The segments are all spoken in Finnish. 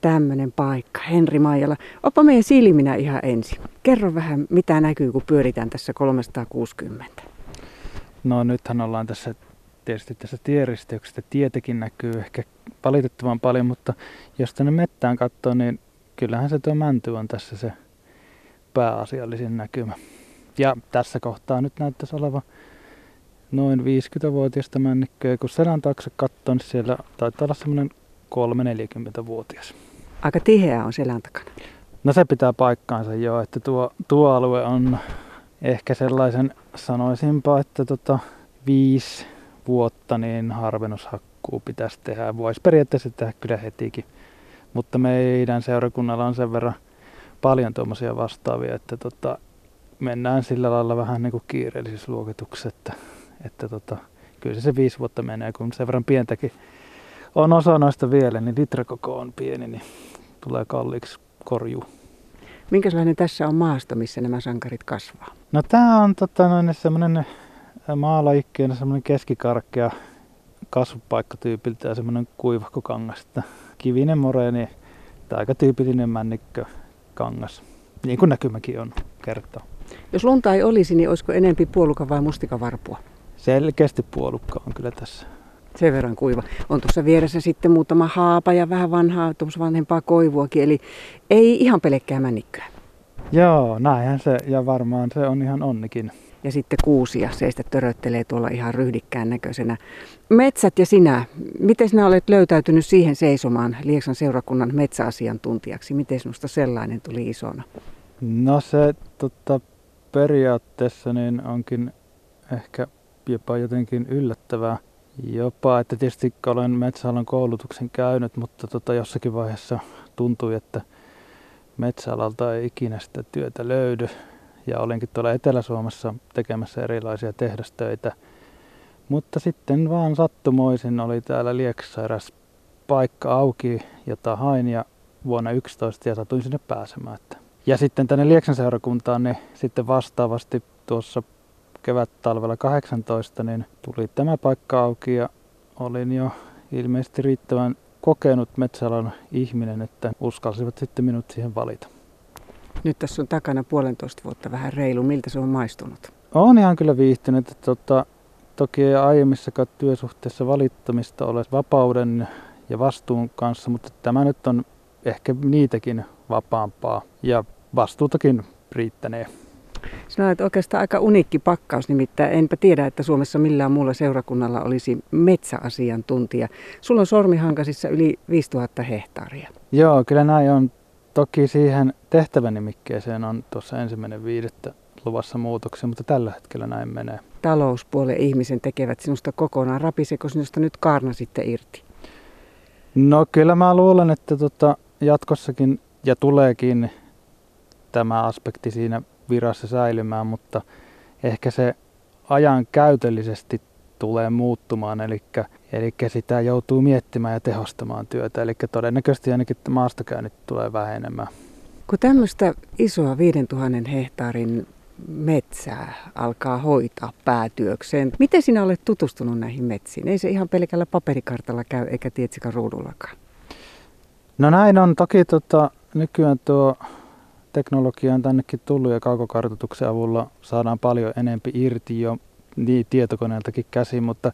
Tämmöinen paikka, Henri Maijala. Oppa meidän silminä ihan ensin. Kerro vähän, mitä näkyy, kun pyöritään tässä 360. No nythän ollaan tässä tietysti tässä tieristeyksessä. Tietenkin näkyy ehkä valitettavan paljon, mutta jos tänne mettään katsoo, niin kyllähän se tuo mänty on tässä se pääasiallisin näkymä. Ja tässä kohtaa nyt näyttäisi olevan noin 50-vuotiaista männikköä. Kun selän taakse katsoo, niin siellä taitaa olla semmoinen 3-40-vuotias. Aika tiheä on selän takana. No se pitää paikkaansa jo, että tuo, tuo alue on ehkä sellaisen, sanoisinpa, että tota, viisi vuotta niin harvennushakkuu pitäisi tehdä. Voisi periaatteessa tehdä kyllä hetikin. Mutta meidän seurakunnalla on sen verran paljon tuommoisia vastaavia, että tota, mennään sillä lailla vähän niin kuin kiireellisissä luokituksessa, että, että tota, kyllä se, se viisi vuotta menee, kun sen verran pientäkin on osa noista vielä, niin litrakoko on pieni, niin tulee kalliiksi korjuu. Minkälainen tässä on maasto, missä nämä sankarit kasvaa? No tämä on tota, noin semmoinen maalaikkeen semmoinen keskikarkea kasvupaikka tyypiltä ja semmoinen kuivahko kangas. Kivinen moreeni, tämä aika tyypillinen männikkö kangas, niin kuin näkymäkin on kertaa. Jos lunta ei olisi, niin olisiko enempi puoluka vai mustikavarpua? Selkeästi puolukka on kyllä tässä. Sen verran kuiva. On tuossa vieressä sitten muutama haapa ja vähän vanhaa, tuossa vanhempaa koivuakin, eli ei ihan pelkkää männikköä. Joo, näinhän se, ja varmaan se on ihan onnikin. Ja sitten kuusia seistä töröttelee tuolla ihan ryhdikkään näköisenä. Metsät ja sinä, miten sinä olet löytäytynyt siihen seisomaan Lieksan seurakunnan metsäasiantuntijaksi? Miten sinusta sellainen tuli isona? No se tota, periaatteessa niin onkin ehkä jopa jotenkin yllättävää. Jopa, että tietysti olen metsäalan koulutuksen käynyt, mutta tota, jossakin vaiheessa tuntui, että metsäalalta ei ikinä sitä työtä löydy. Ja olinkin tuolla Etelä-Suomessa tekemässä erilaisia tehdastöitä. Mutta sitten vaan sattumoisin oli täällä Lieksassa eräs paikka auki, jota hain ja vuonna 11 ja satuin sinne pääsemään. Ja sitten tänne Lieksan seurakuntaan niin sitten vastaavasti tuossa kevät-talvella 18 niin tuli tämä paikka auki ja olin jo ilmeisesti riittävän kokenut metsäalan ihminen, että uskalsivat sitten minut siihen valita. Nyt tässä on takana puolentoista vuotta vähän reilu. Miltä se on maistunut? On ihan kyllä viihtynyt. Että tota, toki aiemmissakaan työsuhteessa valittamista ole vapauden ja vastuun kanssa, mutta tämä nyt on ehkä niitäkin vapaampaa ja vastuutakin riittänee. Sinä olet oikeastaan aika unikki pakkaus, nimittäin enpä tiedä, että Suomessa millään muulla seurakunnalla olisi metsäasiantuntija. Sulla on sormihankasissa yli 5000 hehtaaria. Joo, kyllä näin on. Toki siihen tehtävänimikkeeseen on tuossa ensimmäinen viidettä luvassa muutoksia, mutta tällä hetkellä näin menee. Talouspuolen ihmisen tekevät sinusta kokonaan. Rapiseko sinusta nyt kaarna sitten irti? No kyllä mä luulen, että tota, jatkossakin ja tuleekin tämä aspekti siinä virassa säilymään, mutta ehkä se ajan käytöllisesti tulee muuttumaan, eli, eli sitä joutuu miettimään ja tehostamaan työtä, eli todennäköisesti ainakin maastokäynnit tulee vähenemään. Kun tämmöistä isoa 5000 hehtaarin metsää alkaa hoitaa päätyökseen, miten sinä olet tutustunut näihin metsiin? Ei se ihan pelkällä paperikartalla käy eikä tietsikään ruudullakaan. No näin on. Toki tota, nykyään tuo teknologia on tännekin tullut ja kaukokartoituksen avulla saadaan paljon enempi irti jo niin tietokoneeltakin käsin, mutta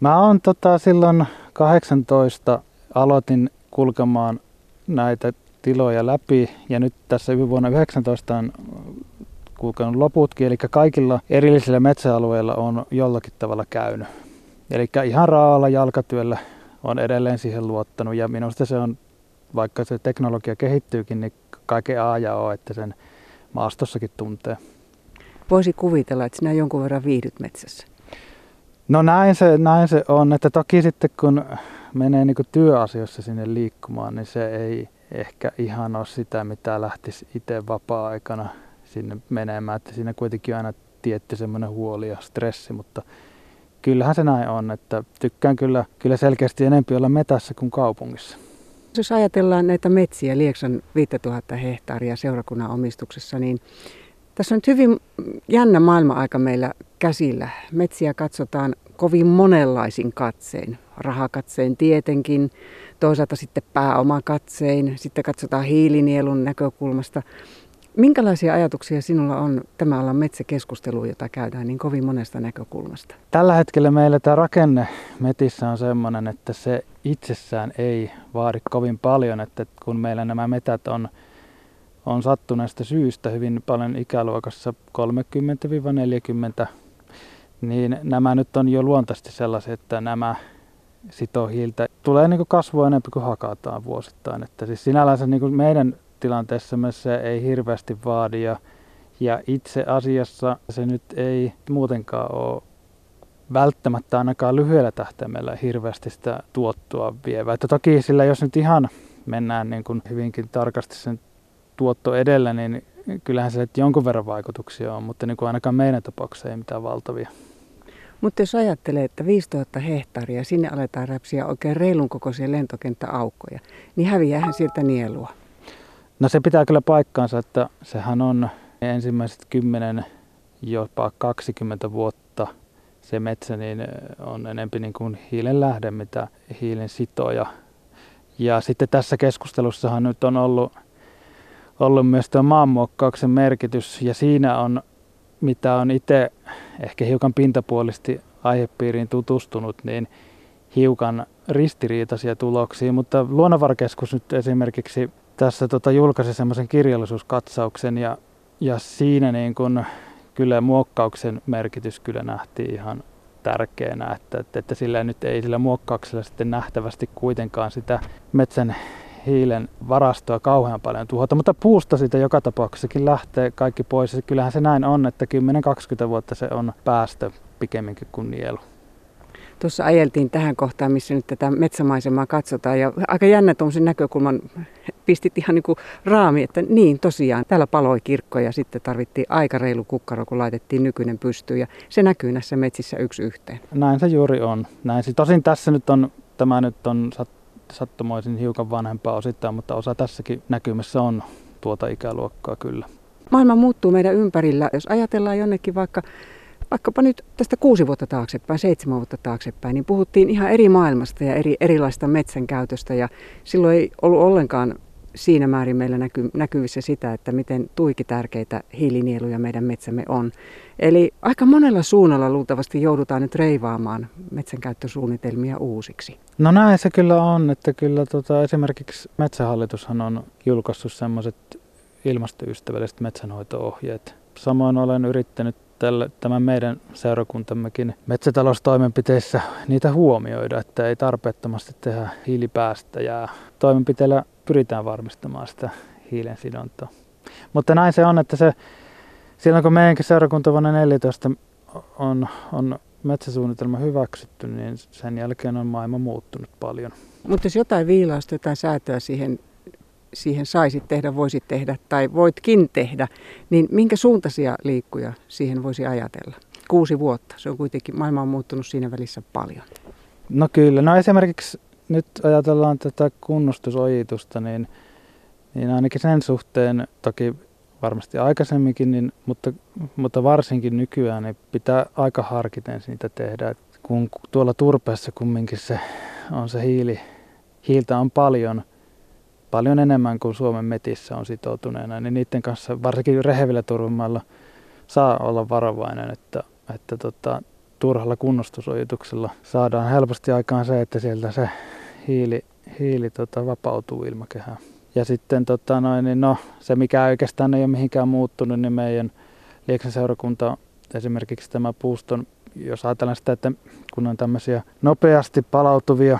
mä oon tota, silloin 18 aloitin kulkemaan näitä tiloja läpi ja nyt tässä vuonna 19 on kulkenut loputkin, eli kaikilla erillisillä metsäalueilla on jollakin tavalla käynyt. Eli ihan raalla jalkatyöllä on edelleen siihen luottanut ja minusta se on, vaikka se teknologia kehittyykin, niin kaiken A ja O, että sen maastossakin tuntee. Voisi kuvitella, että sinä jonkun verran viihdyt metsässä. No näin se, näin se on, että toki sitten kun menee niin työasioissa sinne liikkumaan, niin se ei ehkä ihan ole sitä, mitä lähtisi itse vapaa-aikana sinne menemään. Että siinä kuitenkin on aina tietty semmoinen huoli ja stressi, mutta kyllähän se näin on, että tykkään kyllä, kyllä selkeästi enempi olla metässä kuin kaupungissa. Jos ajatellaan näitä metsiä, Lieksan 5000 hehtaaria seurakunnan omistuksessa, niin tässä on nyt hyvin jännä maailma-aika meillä käsillä. Metsiä katsotaan kovin monenlaisin katsein. Rahakatseen tietenkin, toisaalta sitten pääomakatsein, sitten katsotaan hiilinielun näkökulmasta. Minkälaisia ajatuksia sinulla on tämä olla metsäkeskustelu, jota käydään niin kovin monesta näkökulmasta? Tällä hetkellä meillä tämä rakenne metissä on sellainen, että se itsessään ei vaadi kovin paljon, että kun meillä nämä metät on, on sattuneesta syystä hyvin paljon ikäluokassa 30-40, niin nämä nyt on jo luontaisesti sellaisia, että nämä sitoo hiiltä. Tulee niin kasvua enemmän kuin hakataan vuosittain. Että siis sinällänsä niin kuin meidän tilanteessa se ei hirveästi vaadi ja, ja itse asiassa se nyt ei muutenkaan ole välttämättä ainakaan lyhyellä tähtäimellä hirveästi sitä tuottoa vievää. Että toki sillä jos nyt ihan mennään niin kuin hyvinkin tarkasti sen tuotto edellä, niin kyllähän se jonkun verran vaikutuksia on, mutta niin kuin ainakaan meidän tapauksessa ei mitään valtavia. Mutta jos ajattelee, että 5000 hehtaaria, sinne aletaan räpsiä oikein reilun kokoisia lentokenttäaukkoja, niin häviäähän sieltä nielua. No se pitää kyllä paikkaansa, että sehän on ensimmäiset 10, jopa 20 vuotta se metsä niin on enempi niin kuin hiilen lähde, mitä hiilen sitoja. Ja sitten tässä keskustelussahan nyt on ollut, ollut myös tuo maanmuokkauksen merkitys ja siinä on, mitä on itse ehkä hiukan pintapuolisti aihepiiriin tutustunut, niin hiukan ristiriitaisia tuloksia, mutta Luonnonvarakeskus nyt esimerkiksi tässä tota, julkaisi semmoisen kirjallisuuskatsauksen ja, ja siinä niin kun, kyllä muokkauksen merkitys kyllä nähtiin ihan tärkeänä, että, että, että sillä nyt ei sillä muokkauksella sitten nähtävästi kuitenkaan sitä metsän hiilen varastoa kauhean paljon tuhota, mutta puusta siitä joka tapauksessakin lähtee kaikki pois. Ja kyllähän se näin on, että 10-20 vuotta se on päästö pikemminkin kuin nielu. Tuossa ajeltiin tähän kohtaan, missä nyt tätä metsämaisemaa katsotaan ja aika jännä tuommoisen näkökulman pistit ihan niin kuin raami, että niin tosiaan, täällä paloi kirkko ja sitten tarvittiin aika reilu kukkaro, kun laitettiin nykyinen pystyyn ja se näkyy näissä metsissä yksi yhteen. Näin se juuri on. Näin. Tosin tässä nyt on, tämä nyt on sattumoisin hiukan vanhempaa osittain, mutta osa tässäkin näkymässä on tuota ikäluokkaa kyllä. Maailma muuttuu meidän ympärillä. Jos ajatellaan jonnekin vaikka vaikkapa nyt tästä kuusi vuotta taaksepäin, seitsemän vuotta taaksepäin, niin puhuttiin ihan eri maailmasta ja eri, erilaista metsän käytöstä ja silloin ei ollut ollenkaan siinä määrin meillä näky, näkyvissä sitä, että miten tuiki tärkeitä hiilinieluja meidän metsämme on. Eli aika monella suunnalla luultavasti joudutaan nyt reivaamaan metsänkäyttösuunnitelmia uusiksi. No näin se kyllä on, että kyllä tota, esimerkiksi Metsähallitushan on julkaissut semmoiset ilmastoystävälliset metsänhoito-ohjeet. Samoin olen yrittänyt tälle, tämän meidän seurakuntammekin metsätaloustoimenpiteissä niitä huomioida, että ei tarpeettomasti tehdä hiilipäästöjä. Toimenpiteillä pyritään varmistamaan sitä hiilen sidontaa. Mutta näin se on, että se, silloin kun meidänkin seurakunta vuonna 14 on, on metsäsuunnitelma hyväksytty, niin sen jälkeen on maailma muuttunut paljon. Mutta jos jotain viilausta, jotain säätöä siihen siihen saisit tehdä, voisit tehdä tai voitkin tehdä, niin minkä suuntaisia liikkuja siihen voisi ajatella? Kuusi vuotta, se on kuitenkin, maailma on muuttunut siinä välissä paljon. No kyllä, no esimerkiksi nyt ajatellaan tätä kunnostusojitusta, niin, niin ainakin sen suhteen, toki varmasti aikaisemminkin, niin, mutta, mutta varsinkin nykyään niin pitää aika harkiten siitä tehdä. Kun tuolla turpeessa kumminkin se on se hiili, hiiltä on paljon, paljon enemmän kuin Suomen metissä on sitoutuneena, niin niiden kanssa varsinkin rehevillä turvemailla saa olla varovainen, että, että tota, turhalla kunnostusojituksella saadaan helposti aikaan se, että sieltä se hiili, hiili tota, vapautuu ilmakehään. Ja sitten tota, noin, niin no, se, mikä oikeastaan ei ole mihinkään muuttunut, niin meidän Lieksan seurakunta esimerkiksi tämä puuston, jos ajatellaan sitä, että kun on tämmöisiä nopeasti palautuvia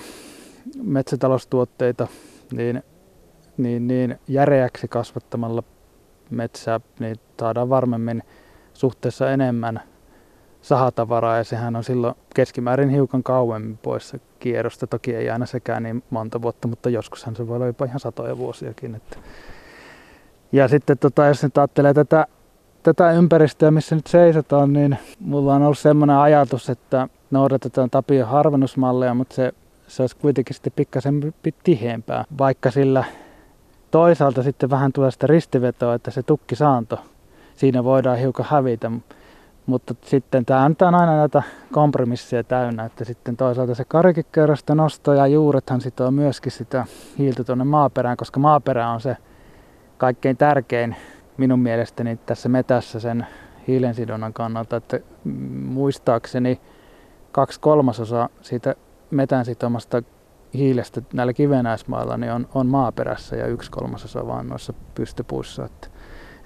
metsätaloustuotteita, niin niin, niin järeäksi kasvattamalla metsää, niin saadaan varmemmin suhteessa enemmän sahatavaraa ja sehän on silloin keskimäärin hiukan kauemmin poissa kierrosta. Toki ei aina sekään niin monta vuotta, mutta joskushan se voi olla jopa ihan satoja vuosiakin. Että. Ja sitten tota, jos nyt ajattelee tätä, tätä ympäristöä, missä nyt seisotaan, niin mulla on ollut semmoinen ajatus, että noudatetaan Tapion harvennusmalleja, mutta se, se olisi kuitenkin sitten pikkasen tiheämpää, vaikka sillä toisaalta sitten vähän tulee sitä ristivetoa, että se tukkisaanto, siinä voidaan hiukan hävitä. Mutta sitten tämä on aina näitä kompromisseja täynnä, että sitten toisaalta se karikikerästä nosto ja juurethan sitoo myöskin sitä hiiltä tuonne maaperään, koska maaperä on se kaikkein tärkein minun mielestäni tässä metässä sen hiilensidonnan kannalta, että muistaakseni kaksi kolmasosa siitä metän sitomasta hiilestä näillä kivenäismailla niin on, on maaperässä ja yksi kolmasosa vaan noissa pystypuissa. Että,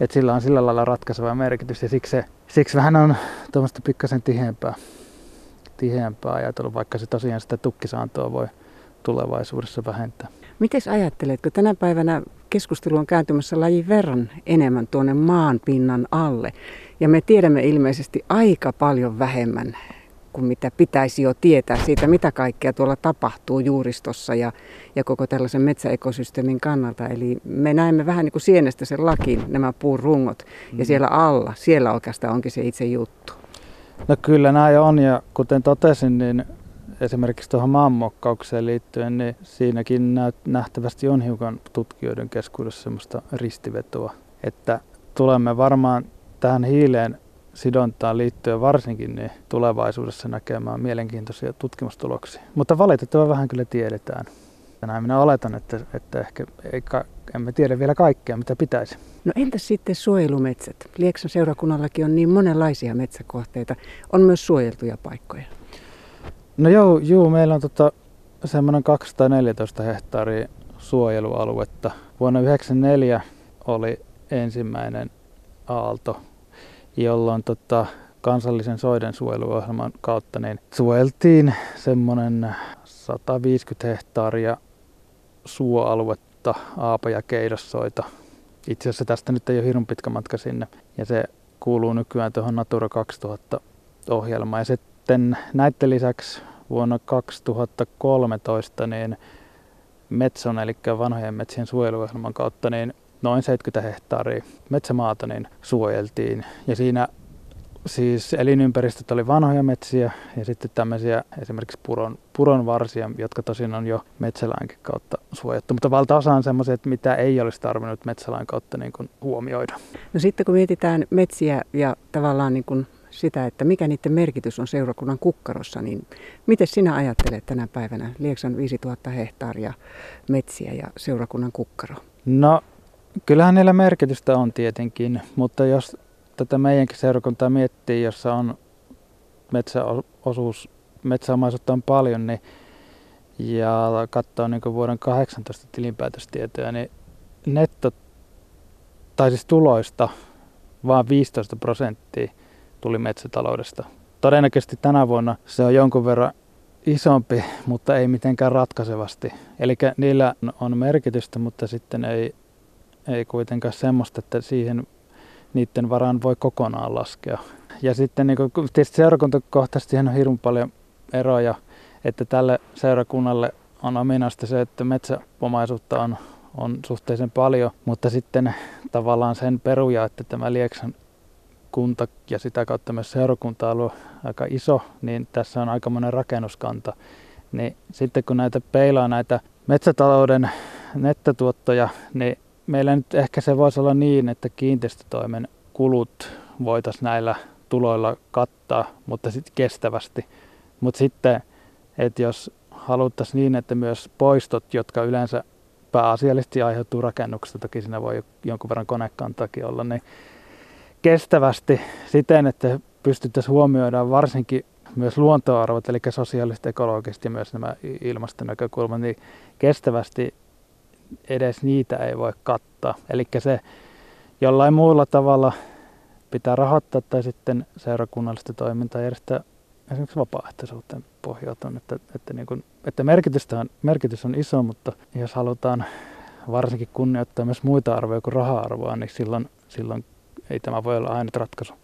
että sillä on sillä lailla ratkaiseva merkitys ja siksi, se, siksi vähän on tuommoista pikkasen tiheämpää, tiheämpää ajatellut, vaikka se tosiaan sitä tukkisaantoa voi tulevaisuudessa vähentää. Miten ajattelet, kun tänä päivänä keskustelu on kääntymässä lajin verran enemmän tuonne maan pinnan alle, ja me tiedämme ilmeisesti aika paljon vähemmän kuin mitä pitäisi jo tietää siitä, mitä kaikkea tuolla tapahtuu juuristossa ja, ja koko tällaisen metsäekosysteemin kannalta. Eli me näemme vähän niin kuin sienestä sen lakin, nämä puurungot, mm. ja siellä alla, siellä oikeastaan onkin se itse juttu. No kyllä näin on, ja kuten totesin, niin esimerkiksi tuohon maanmokkaukseen liittyen, niin siinäkin nähtävästi on hiukan tutkijoiden keskuudessa semmoista ristivetoa, että tulemme varmaan tähän hiileen sidontaan liittyen varsinkin niin tulevaisuudessa näkemään mielenkiintoisia tutkimustuloksia. Mutta valitettavan vähän kyllä tiedetään. Näin minä oletan, että, että ehkä ei, emme tiedä vielä kaikkea, mitä pitäisi. No entäs sitten suojelumetsät? Lieksan seurakunnallakin on niin monenlaisia metsäkohteita. On myös suojeltuja paikkoja. No joo, joo meillä on tota, semmoinen 214 hehtaaria suojelualuetta. Vuonna 1994 oli ensimmäinen aalto jolloin tota, kansallisen soiden suojeluohjelman kautta niin suojeltiin semmoinen 150 hehtaaria suoaluetta, aapo- ja keidossoita. Itse asiassa tästä nyt ei ole hirveän pitkä matka sinne ja se kuuluu nykyään tuohon Natura 2000 ohjelmaan. Ja sitten näiden lisäksi vuonna 2013 niin Metson, eli vanhojen metsien suojeluohjelman kautta, niin noin 70 hehtaaria metsämaata niin suojeltiin. Ja siinä siis elinympäristöt oli vanhoja metsiä ja sitten tämmöisiä esimerkiksi puron, puron varsia, jotka tosin on jo metsälainkin kautta suojattu. Mutta valtaosa on semmoisia, että mitä ei olisi tarvinnut metsälain kautta niin kuin huomioida. No sitten kun mietitään metsiä ja tavallaan niin kuin sitä, että mikä niiden merkitys on seurakunnan kukkarossa, niin miten sinä ajattelet tänä päivänä Lieksan 5000 hehtaaria metsiä ja seurakunnan kukkaro? No Kyllähän niillä merkitystä on tietenkin, mutta jos tätä meidänkin seurakuntaa miettii, jossa on metsäosuus, metsäomaisuutta on paljon, niin ja katsoo niin vuoden 18 tilinpäätöstietoja, niin netto, tai siis tuloista vain 15 prosenttia tuli metsätaloudesta. Todennäköisesti tänä vuonna se on jonkun verran isompi, mutta ei mitenkään ratkaisevasti. Eli niillä on merkitystä, mutta sitten ei ei kuitenkaan semmoista, että siihen niiden varaan voi kokonaan laskea. Ja sitten niin kuin, tietysti seurakuntakohtaisesti on hirveän paljon eroja, että tälle seurakunnalle on ominaista se, että metsäomaisuutta on, on suhteellisen paljon, mutta sitten tavallaan sen peruja, että tämä Lieksan kunta ja sitä kautta myös seurakunta on aika iso, niin tässä on aika monen rakennuskanta. Niin sitten kun näitä peilaa näitä metsätalouden nettotuottoja, niin meillä nyt ehkä se voisi olla niin, että kiinteistötoimen kulut voitaisiin näillä tuloilla kattaa, mutta sitten kestävästi. Mutta sitten, että jos haluttaisiin niin, että myös poistot, jotka yleensä pääasiallisesti aiheutuu rakennuksesta, toki siinä voi jonkun verran konekantaakin olla, niin kestävästi siten, että pystyttäisiin huomioida varsinkin myös luontoarvot, eli sosiaaliset, ekologiset ja myös nämä ilmastonäkökulmat, niin kestävästi edes niitä ei voi kattaa. Eli se jollain muulla tavalla pitää rahoittaa tai sitten seurakunnallista toimintaa järjestää esimerkiksi vapaaehtoisuuteen pohjautuen, että, että, niin kuin, että merkitystä on, merkitys on iso, mutta jos halutaan varsinkin kunnioittaa myös muita arvoja kuin raha-arvoa, niin silloin, silloin ei tämä voi olla ainut ratkaisu.